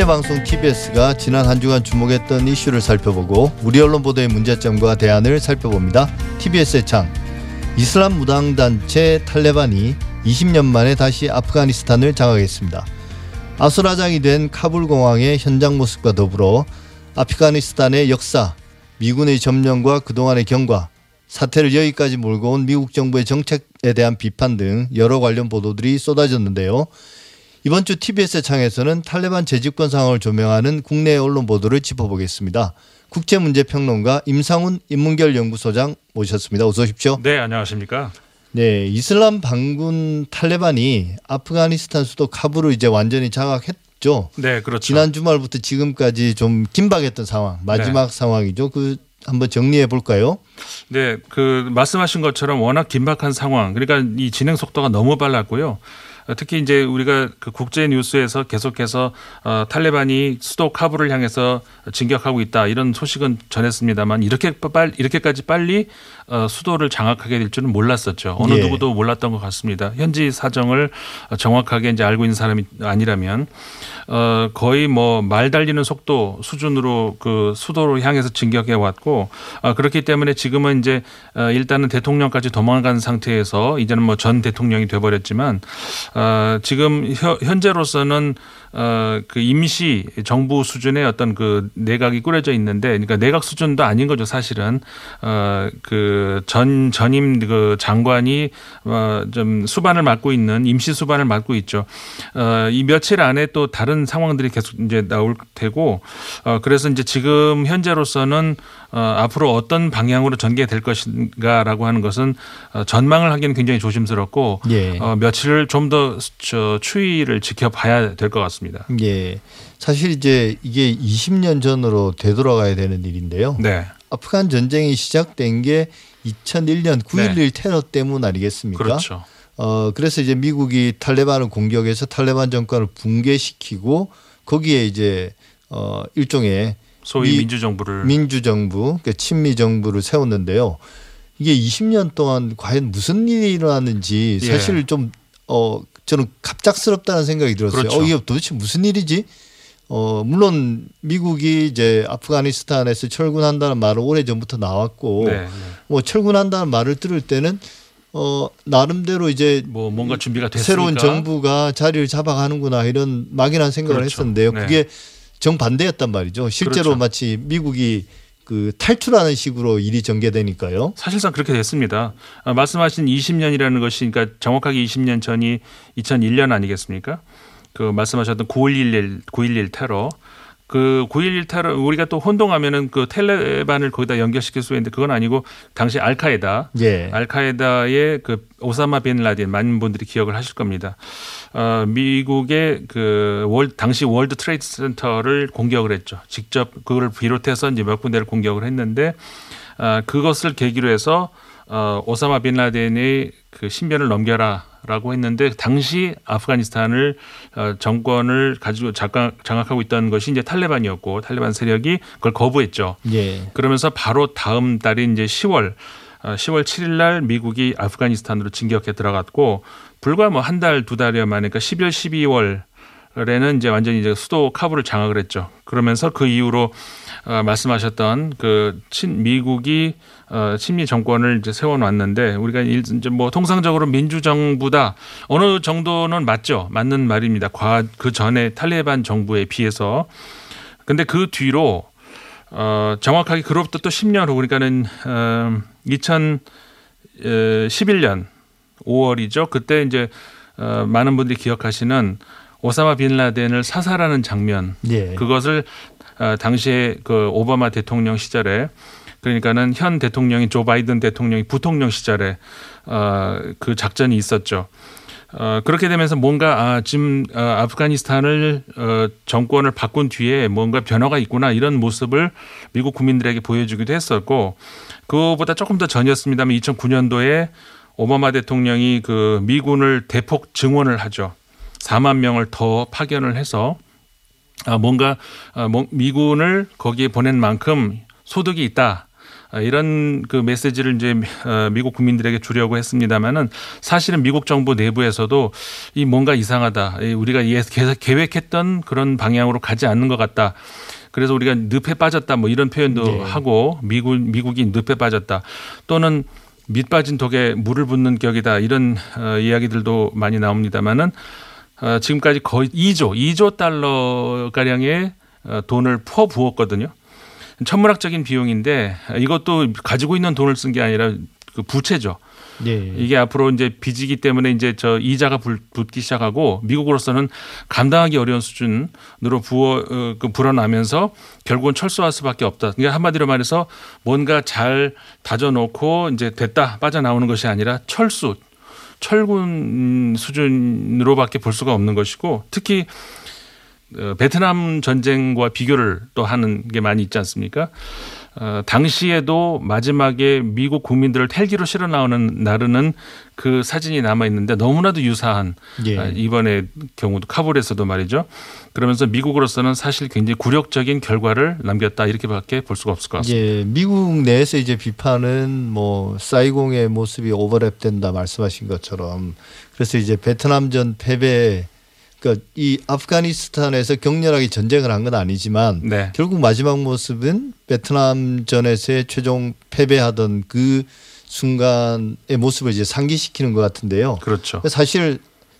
국민의 방송 TBS가 지난 한 주간 주목했던 이슈를 살펴보고 우리 언론 보도의 문제점과 대안을 살펴봅니다. TBS의 창 이슬람 무당 단체 탈레반이 20년 만에 다시 아프가니스탄을 장악했습니다. 아수라장이 된 카불 공항의 현장 모습과 더불어 아프가니스탄의 역사, 미군의 점령과 그동안의 경과, 사태를 여기까지 몰고 온 미국 정부의 정책에 대한 비판 등 여러 관련 보도들이 쏟아졌는데요. 이번 주 TBS 창에서는 탈레반 재집권 상황을 조명하는 국내 언론 보도를 짚어보겠습니다. 국제문제평론가 임상훈 인문결 연구소장 모셨습니다. 어서 오십시오. 네, 안녕하십니까? 네, 이슬람 반군 탈레반이 아프가니스탄 수도 카불을 이제 완전히 장악했죠. 네, 그렇죠. 지난 주말부터 지금까지 좀 긴박했던 상황, 마지막 네. 상황이죠. 그 한번 정리해 볼까요? 네, 그 말씀하신 것처럼 워낙 긴박한 상황. 그러니까 이 진행 속도가 너무 빨랐고요. 어, 특히 이제 우리가 그 국제 뉴스에서 계속해서 어, 탈레반이 수도 카불을 향해서 진격하고 있다 이런 소식은 전했습니다만 이렇게 빨 이렇게까지 빨리 어, 수도를 장악하게 될 줄은 몰랐었죠. 어느 예. 누구도 몰랐던 것 같습니다. 현지 사정을 정확하게 이제 알고 있는 사람이 아니라면 어, 거의 뭐 말 달리는 속도 수준으로 그 수도로 향해서 진격해 왔고 아, 그렇기 때문에 지금은 이제 어, 일단은 대통령까지 도망간 상태에서 이제는 뭐 전 대통령이 돼버렸지만 어, 지금 혀, 현재로서는 어, 그 임시 정부 수준의 어떤 그 내각이 꾸려져 있는데, 그러니까 내각 수준도 아닌 거죠, 사실은. 어, 그 전, 전임 그 장관이 어, 좀 수반을 맡고 있는 임시 수반을 맡고 있죠. 어, 이 며칠 안에 또 다른 상황들이 계속 이제 나올 테고, 어, 그래서 이제 지금 현재로서는 어, 앞으로 어떤 방향으로 전개될 것인가라고 하는 것은 어, 전망을 하기는 굉장히 조심스럽고, 예. 어, 며칠을 좀더 추이를 지켜봐야 될 것 같습니다. 예. 사실 이제 이게 20년 전으로 되돌아가야 되는 일인데요. 네. 아프간 전쟁이 시작된 게 2001년 9.11 테러 때문 아니겠습니까? 그렇죠. 어 그래서 이제 미국이 탈레반을 공격해서 탈레반 정권을 붕괴시키고 거기에 이제 어 일종의 소위 미- 민주정부를 민주정부, 그러니까 친미 정부를 세웠는데요. 이게 20년 동안 과연 무슨 일이 일어났는지 예. 사실 좀 어 저는 갑작스럽다는 생각이 들었어요. 그렇죠. 어 이게 도대체 무슨 일이지? 어 물론 미국이 이제 아프가니스탄에서 철군한다는 말은 오래 전부터 나왔고 네, 네. 뭐 철군한다는 말을 들을 때는 어 나름대로 이제 뭐 뭔가 준비가 됐으니까 새로운 정부가 자리를 잡아가는구나 이런 막연한 생각을 그렇죠. 했었는데요. 네. 그게 정반대였단 말이죠. 실제로 그렇죠. 마치 미국이 그 탈출하는 식으로 일이 전개되니까요. 사실상 그렇게 됐습니다. 아, 말씀하신 20년이라는 것이 그러니까 정확하게 20년 전이 2001년 아니겠습니까? 그 말씀하셨던 9.11 9.11 테러 그9.11 테러 우리가 또 혼동하면은 그 텔레반을 거기다 연결시킬 수 있는데 그건 아니고 당시 알카에다 예. 알카에다의 그 오사마 빈 라덴 많은 분들이 기억을 하실 겁니다. 어, 미국의 그 월, 당시 월드 트레이드 센터를 공격을 했죠. 직접 그걸 비롯해서 이제 몇 군데를 공격을 했는데 아, 그것을 계기로 해서 어, 오사마 빈 라덴의 그 신변을 넘겨라라고 했는데 당시 아프가니스탄을 어, 정권을 가지고 장악, 장악하고 있던 것이 이제 탈레반이었고 탈레반 세력이 그걸 거부했죠. 예. 그러면서 바로 다음 달인 이제 10월 어, 10월 7일 날 미국이 아프가니스탄으로 진격해 들어갔고 불과 뭐 한 달 두 달여 만에 그러니까 11, 12월 에는 이제 완전히 이제 수도 카불을 장악을 했죠. 그러면서 그 이후로 어, 말씀하셨던 그 친 미국이 어, 친미 정권을 이제 세워놨는데 우리가 일- 이제 뭐 통상적으로 민주정부다 어느 정도는 맞죠, 맞는 말입니다. 과 그 전에 탈레반 정부에 비해서 근데 그 뒤로 어, 정확하게 그로부터 또 10년 후 그러니까는 어, 2011년 5월이죠. 그때 이제 어, 많은 분들이 기억하시는 오사마 빈 라덴을 사살하는 장면 예. 그것을 어, 당시에 그 오바마 대통령 시절에 그러니까는 현 대통령이 조 바이든 대통령이 부통령 시절에 어, 그 작전이 있었죠. 어, 그렇게 되면서 뭔가 아, 지금 어, 아프가니스탄을 어, 정권을 바꾼 뒤에 뭔가 변화가 있구나 이런 모습을 미국 국민들에게 보여주기도 했었고 그거보다 조금 더 전이었습니다만 2009년도에 오바마 대통령이 그 미군을 대폭 증원을 하죠. 4만 명을 더 파견을 해서 아, 뭔가 아, 뭐- 미군을 거기에 보낸 만큼 소득이 있다. 아, 이런 그 메시지를 이제 어, 미국 국민들에게 주려고 했습니다만은 사실은 미국 정부 내부에서도 이 뭔가 이상하다. 우리가 계획했던 그런 방향으로 가지 않는 것 같다. 그래서 우리가 늪에 빠졌다 뭐 이런 표현도 네. 하고 미국 미국이 늪에 빠졌다 또는 밑 빠진 독에 물을 붓는 격이다 이런 어, 이야기들도 많이 나옵니다만은 어, 지금까지 거의 2조 2조 달러 가량의 어, 돈을 퍼 부었거든요. 천문학적인 비용인데 이것도 가지고 있는 돈을 쓴 게 아니라 그 부채죠. 예. 이게 앞으로 이제 빚이기 때문에 이제 저 이자가 붙기 시작하고 미국으로서는 감당하기 어려운 수준으로 부어 어, 그 불어나면서 결국은 철수할 수밖에 없다. 그러니까 한마디로 말해서 뭔가 잘 다져놓고 이제 됐다 빠져나오는 것이 아니라 철수 철군 수준으로밖에 볼 수가 없는 것이고 특히 어, 베트남 전쟁과 비교를 또 하는 게 많이 있지 않습니까? 어, 당시에도 마지막에 미국 국민들을 헬기로 실어 나오는 나르는 그 사진이 남아 있는데 너무나도 유사한 예. 아, 이번에 경우도 카불에서도 말이죠. 그러면서 미국으로서는 사실 굉장히 굴욕적인 결과를 남겼다 이렇게밖에 볼 수가 없을 것 같습니다. 예, 미국 내에서 이제 비판은 뭐 사이공의 모습이 오버랩된다 말씀하신 것처럼 그래서 이제 베트남전 패배 그러니까 이 아프가니스탄에서 격렬하게 전쟁을 한 건 아니지만 네. 결국 마지막 모습은 베트남전에서의 최종 패배하던 그 순간의 모습을 이제 상기시키는 것 같은데요. 그렇죠. 사실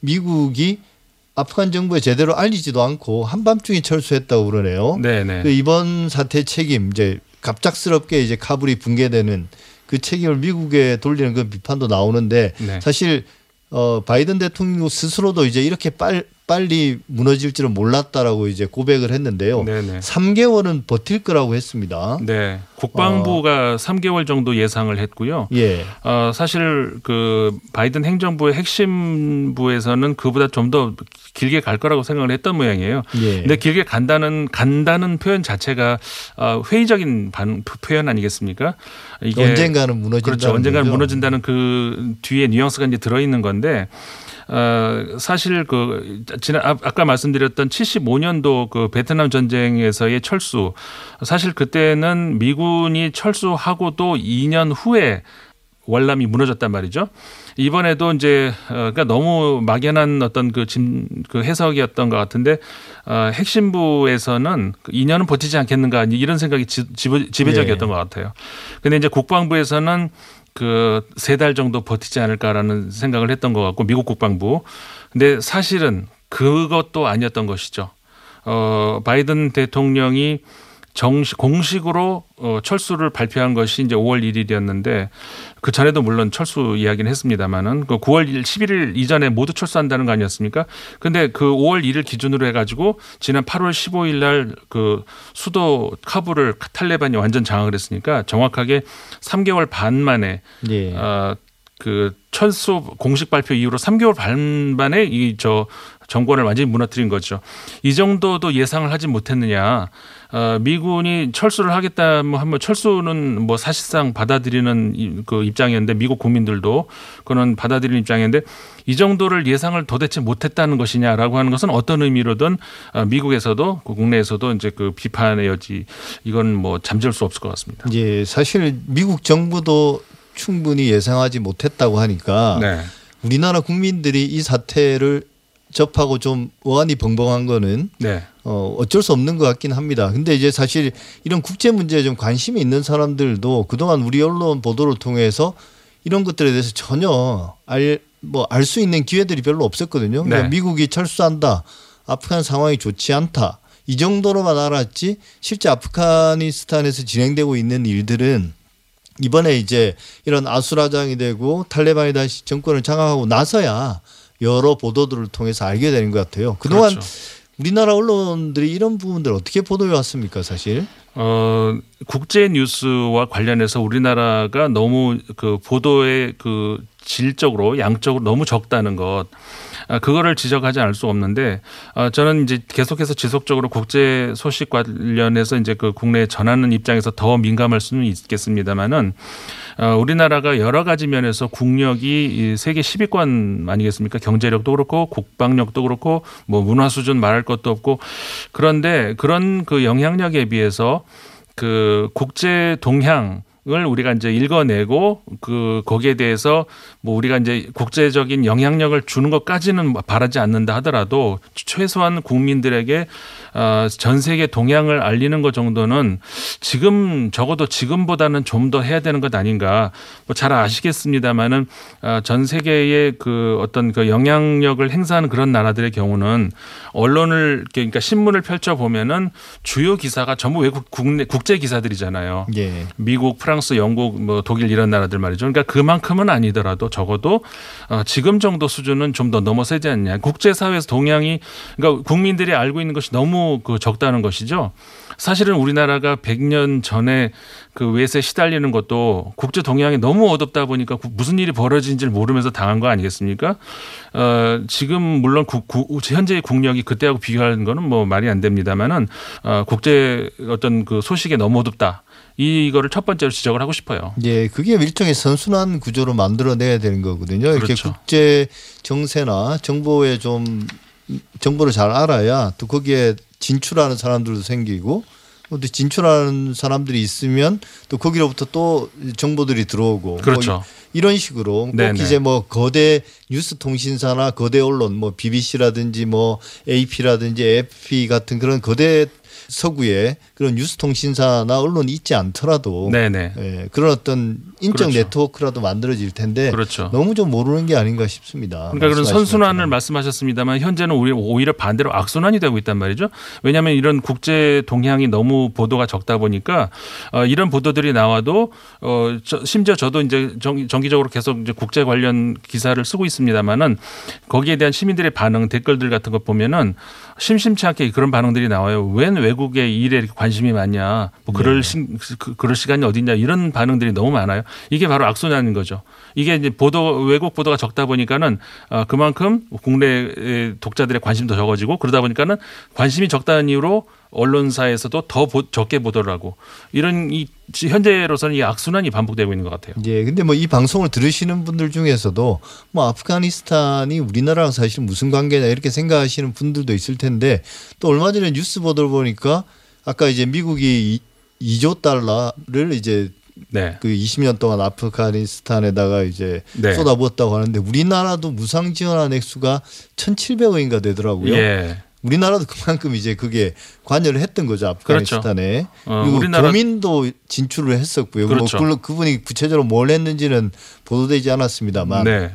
미국이 아프간 정부에 제대로 알리지도 않고 한밤중에 철수했다고 그러네요. 네네. 그 이번 사태 책임 이제 갑작스럽게 이제 카불이 붕괴되는 그 책임을 미국에 돌리는 그 비판도 나오는데 네. 사실 어 바이든 대통령 스스로도 이제 이렇게 빨 빨리 무너질 줄은 몰랐다라고 이제 고백을 했는데요. 네네. 3개월은 버틸 거라고 했습니다. 네. 국방부가 어. 3개월 정도 예상을 했고요. 예. 어, 사실 그 바이든 행정부의 핵심부에서는 그보다 좀 더 길게 갈 거라고 생각을 했던 모양이에요. 예. 근데 길게 간다는 간다는 표현 자체가 어, 회의적인 반, 표현 아니겠습니까? 이게 언젠가는 무너진다. 그렇죠. 언젠가는 무너진다는 그 뒤에 뉘앙스가 이제 들어 있는 건데 어, 사실 그 지난 아, 아까 말씀드렸던 75년도 그 베트남 전쟁에서의 철수 사실 그때는 미군이 철수하고 또 2년 후에 월남이 무너졌단 말이죠. 이번에도 이제 어 그러니까 너무 막연한 어떤 그, 짐, 그 해석이었던 것 같은데 어 핵심부에서는 2년은 그 버티지 않겠는가 이런 생각이 지, 지배 적이었던 네. 것 같아요. 근데 이제 국방부에서는 그 세 달 정도 버티지 않을까라는 생각을 했던 것 같고 미국 국방부. 근데 사실은 그것도 아니었던 것이죠. 어 바이든 대통령이 정식 공식으로 어 철수를 발표한 것이 이제 5월 1일이었는데 그 전에도 물론 철수 이야기는 했습니다마는 그 9월 1일, 11일 이전에 모두 철수한다는 거 아니었습니까? 근데 그 5월 1일 기준으로 해가지고 지난 8월 15일 날 그 수도 카불을 탈레반이 완전 장악을 했으니까 정확하게 3개월 반 만에 예. 어, 그 철수 공식 발표 이후로 3개월 반 만에 이 저 정권을 완전히 무너뜨린 거죠. 이 정도도 예상을 하지 못했느냐. 어, 미군이 철수를 하겠다 뭐 하면 철수는 뭐 사실상 받아들이는 그 입장이었는데 미국 국민들도 그런 받아들이는 입장이었는데 이 정도를 예상을 도대체 못했다는 것이냐라고 하는 것은 어떤 의미로든 어, 미국에서도 그 국내에서도 이제 그 비판의 여지 이건 뭐 잠재울 수 없을 것 같습니다. 예, 사실 미국 정부도 충분히 예상하지 못했다고 하니까 네. 우리나라 국민들이 이 사태를 접하고 좀 어안이 벙벙한 거는 네. 어, 어쩔 수 없는 것 같긴 합니다. 근데 이제 사실 이런 국제 문제에 좀 관심이 있는 사람들도 그동안 우리 언론 보도를 통해서 이런 것들에 대해서 전혀 알, 뭐 알 수 있는 기회들이 별로 없었거든요. 그러니까 네. 미국이 철수한다. 아프간 상황이 좋지 않다. 이 정도로만 알았지 실제 아프가니스탄에서 진행되고 있는 일들은 이번에 이제 이런 아수라장이 되고 탈레반이 다시 정권을 장악하고 나서야 여러 보도들을 통해서 알게 되는 것 같아요. 그동안 그렇죠. 우리나라 언론들이 이런 부분들 어떻게 보도해 왔습니까, 사실? 어, 국제 뉴스와 관련해서 우리나라가 너무 그 보도의 그 질적으로 양적으로 너무 적다는 것. 아, 그거를 지적하지 않을 수 없는데 어, 저는 이제 계속해서 지속적으로 국제 소식 관련해서 이제 그 국내에 전하는 입장에서 더 민감할 수는 있겠습니다만은 어, 우리나라가 여러 가지 면에서 국력이 세계 10위권 아니겠습니까? 경제력도 그렇고 국방력도 그렇고 뭐 문화 수준 말할 것도 없고 그런데 그런 그 영향력에 비해서 그 국제 동향 을 우리가 이제 읽어내고 그 거기에 대해서 뭐 우리가 이제 국제적인 영향력을 주는 것까지는 바라지 않는다 하더라도 최소한 국민들에게 어전 세계 동향을 알리는 것 정도는 지금 적어도 지금보다는 좀 더 해야 되는 것 아닌가 뭐 잘 아시겠습니다만은 어전 세계의 그 어떤 그 영향력을 행사하는 그런 나라들의 경우는 언론을 그러니까 신문을 펼쳐 보면은 주요 기사가 전부 외국 국내 국제 기사들이잖아요. 예. 미국, 프랑스, 영국, 뭐 독일 이런 나라들 말이죠. 그러니까 그만큼은 아니더라도 적어도 어, 지금 정도 수준은 좀 더 넘어서지 않냐. 국제사회에서 동향이 그러니까 국민들이 알고 있는 것이 너무 그 적다는 것이죠. 사실은 우리나라가 100년 전에 그 외세 시달리는 것도 국제 동향이 너무 어둡다 보니까 무슨 일이 벌어진지를 모르면서 당한 거 아니겠습니까? 어, 지금 물론 국, 국, 현재의 국력이 그때하고 비교하는 거는 뭐 말이 안 됩니다만은 어, 국제 어떤 그 소식에 너무 어둡다. 이거를 첫 번째로 지적을 하고 싶어요. 예, 그게 일종의 선순환 구조로 만들어내야 되는 거거든요. 이렇게 그렇죠. 국제 정세나 정보에 좀 정보를 잘 알아야 또 거기에 진출하는 사람들도 생기고 또 진출하는 사람들이 있으면 또 거기로부터 또 정보들이 들어오고 그렇죠. 뭐 이런 식으로 꼭 네네. 이제 뭐 거대 뉴스 통신사나 거대 언론 뭐 BBC라든지 뭐 AP라든지 AFP 같은 그런 거대 서구에 그런 뉴스 통신사나 언론이 있지 않더라도 네네. 예, 그런 어떤 인적 그렇죠. 네트워크라도 만들어질 텐데 그렇죠. 너무 좀 모르는 게 아닌가 싶습니다. 그러니까 그런 선순환을. 말씀하셨습니다만 현재는 오히려 반대로 악순환이 되고 있단 말이죠. 왜냐하면 이런 국제 동향이 너무 보도가 적다 보니까 어, 이런 보도들이 나와도 어, 저, 심지어 저도 이제 정, 정기적으로 계속 이제 국제 관련 기사를 쓰고 있습니다만은 거기에 대한 시민들의 반응 댓글들 같은 거 보면은 심심치 않게 그런 반응들이 나와요. 웬 외국 의 일에 이렇게 관심이 많냐? 뭐 그럴 네. 시, 그, 그럴 시간이 어딨냐? 이런 반응들이 너무 많아요. 이게 바로 악순환인 거죠. 이게 이제 보도 외국 보도가 적다 보니까는 어, 그만큼 국내 독자들의 관심도 적어지고 그러다 보니까는 관심이 적다는 이유로 언론사에서도 더 보- 적게 보도를 하고 이런 이 현재로서는 이 악순환이 반복되고 있는 것 같아요. 예, 근데 뭐 이 방송을 들으시는 분들 중에서도 뭐 아프가니스탄이 우리나라랑 사실 무슨 관계냐 이렇게 생각하시는 분들도 있을 텐데 또 얼마 전에 뉴스 보도를 보니까 아까 이제 미국이 2조 달러를 이제 네. 그 20년 동안 아프가니스탄에다가 이제 네. 쏟아부었다고 하는데 우리나라도 무상 지원한 액수가 1,700억인가 되더라고요. 예. 우리나라도 그만큼 이제 그게 관여를 했던 거죠 아프가니스탄에. 어, 그리고 우리나라- 교민도 진출을 했었고요. 그렇죠. 뭐 물론 그분이 구체적으로 뭘 했는지는 보도되지 않았습니다만. 네.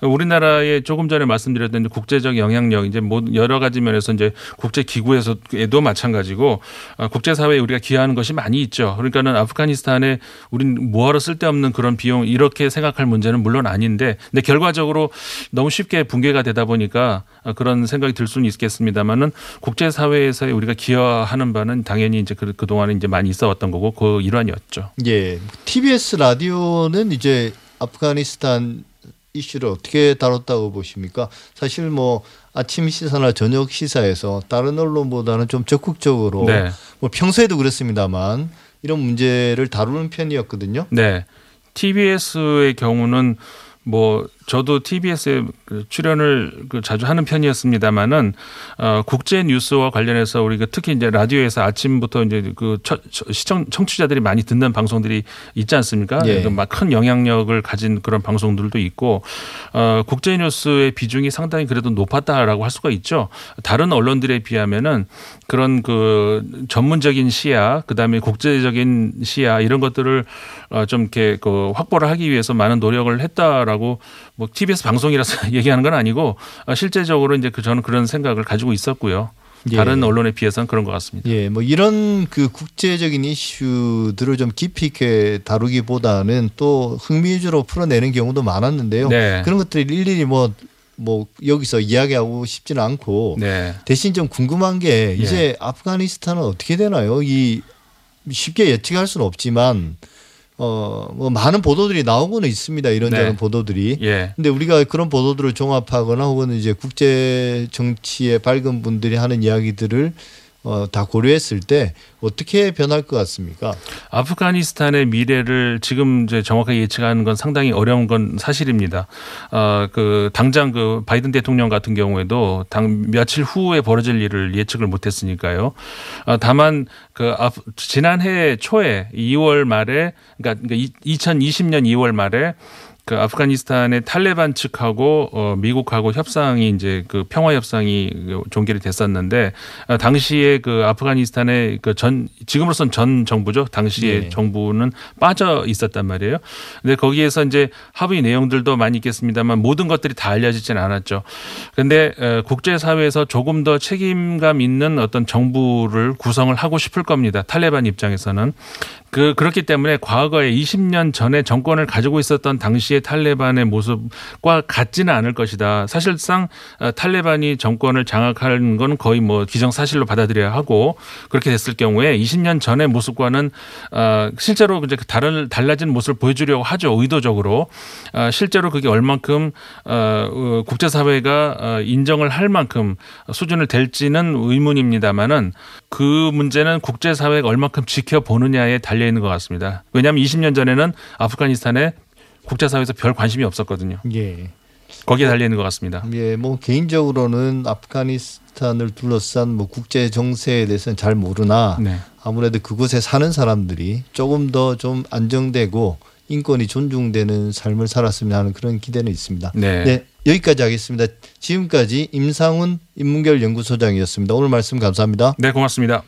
우리나라의 조금 전에 말씀드렸던 국제적 영향력 이제 뭐 여러 가지 면에서 이제 국제 기구에서도 마찬가지고 어, 국제 사회에 우리가 기여하는 것이 많이 있죠. 그러니까는 아프가니스탄에 우린 뭐하러 쓸데없는 그런 비용 이렇게 생각할 문제는 물론 아닌데 근데 결과적으로 너무 쉽게 붕괴가 되다 보니까 어, 그런 생각이 들 수는 있겠습니다만은 국제 사회에서 우리가 기여하는 바는 당연히 이제 그 그동안에 이제 많이 있어 왔던 거고 그 일환이었죠. 예. TBS 라디오는 이제 아프가니스탄 이슈를 어떻게 다뤘다고 보십니까? 사실 뭐 아침 시사나 저녁 시사에서 다른 언론보다는 좀 적극적으로 네. 뭐 평소에도 그랬습니다만 이런 문제를 다루는 편이었거든요. 네. TBS의 경우는 뭐 저도 TBS에 출연을 그 자주 하는 편이었습니다만은 어 국제 뉴스와 관련해서 우리가 특히 이제 라디오에서 아침부터 이제 그 처- 처- 시청 청취자들이 많이 듣는 방송들이 있지 않습니까? 예. 막큰 영향력을 가진 그런 방송들도 있고 어 국제 뉴스의 비중이 상당히 그래도 높았다라고 할 수가 있죠. 다른 언론들에 비하면은 그런 그 전문적인 시야, 그다음에 국제적인 시야 이런 것들을 어 좀 이렇게 그 확보를 하기 위해서 많은 노력을 했다라고 뭐 TBS 방송이라서 얘기하는 건 아니고 어, 실제적으로 이제 그 저는 그런 생각을 가지고 있었고요. 예. 다른 언론에 비해서는 그런 것 같습니다. 예, 뭐 이런 그 국제적인 이슈들을 좀 깊이 있게 다루기보다는 또 흥미 위주로 풀어내는 경우도 많았는데요. 네. 그런 것들을 일일이 뭐, 뭐 여기서 이야기하고 싶지는 않고 네. 대신 좀 궁금한 게 이제 아프가니스탄은 어떻게 되나요? 이 쉽게 예측할 수는 없지만 어, 뭐 많은 보도들이 나오고는 있습니다. 이런저런 네. 보도들이. 예. 근데 우리가 그런 보도들을 종합하거나 혹은 이제 국제 정치에 밝은 분들이 하는 이야기들을 어, 다 고려했을 때 어떻게 변할 것 같습니까? 아프가니스탄의 미래를 지금 이제 정확하게 예측하는 건 상당히 어려운 건 사실입니다. 어, 그 당장 그 바이든 대통령 같은 경우에도 당 며칠 후에 벌어질 일을 예측을 못했으니까요. 어, 다만 그 아프, 지난해 초에 2월 말에 그러니까 2020년 2월 말에 그 아프가니스탄의 탈레반 측하고 어 미국하고 협상이 이제 그 평화 협상이 종결이 됐었는데 어, 당시에 그 아프가니스탄의 그 전 지금으로선 전 정부죠. 당시에 네. 정부는 빠져 있었단 말이에요. 근데 거기에서 이제 합의 내용들도 많이 있겠습니다만 모든 것들이 다 알려지지는 않았죠. 근데 어, 국제 사회에서 조금 더 책임감 있는 어떤 정부를 구성을 하고 싶을 겁니다. 탈레반 입장에서는 그 그렇기 때문에 과거에 20년 전에 정권을 가지고 있었던 당시의 탈레반의 모습과 같지는 않을 것이다. 사실상 어, 탈레반이 정권을 장악하는 건 거의 뭐 기정사실로 받아들여야 하고 그렇게 됐을 경우에 20년 전의 모습과는 어, 실제로 이제 다른 달라진 모습을 보여주려고 하죠. 의도적으로 어, 실제로 그게 얼만큼 국제사회가 어, 인정을 할 만큼 수준을 될지는 의문입니다만은 그 문제는 국제사회가 얼만큼 지켜보느냐에 달려 있는 것 같습니다. 왜냐하면 20년 전에는 아프가니스탄에 국제사회에서 별 관심이 없었거든요. 예. 거기에 달려 있는 것 같습니다. 예, 뭐 개인적으로는 아프가니스탄을 둘러싼 뭐 국제 정세에 대해서는 잘 모르나 네. 아무래도 그곳에 사는 사람들이 조금 더 좀 안정되고 인권이 존중되는 삶을 살았으면 하는 그런 기대는 있습니다. 네. 네, 여기까지 하겠습니다. 지금까지 임상훈 인문결 연구소장이었습니다. 오늘 말씀 감사합니다. 네, 고맙습니다.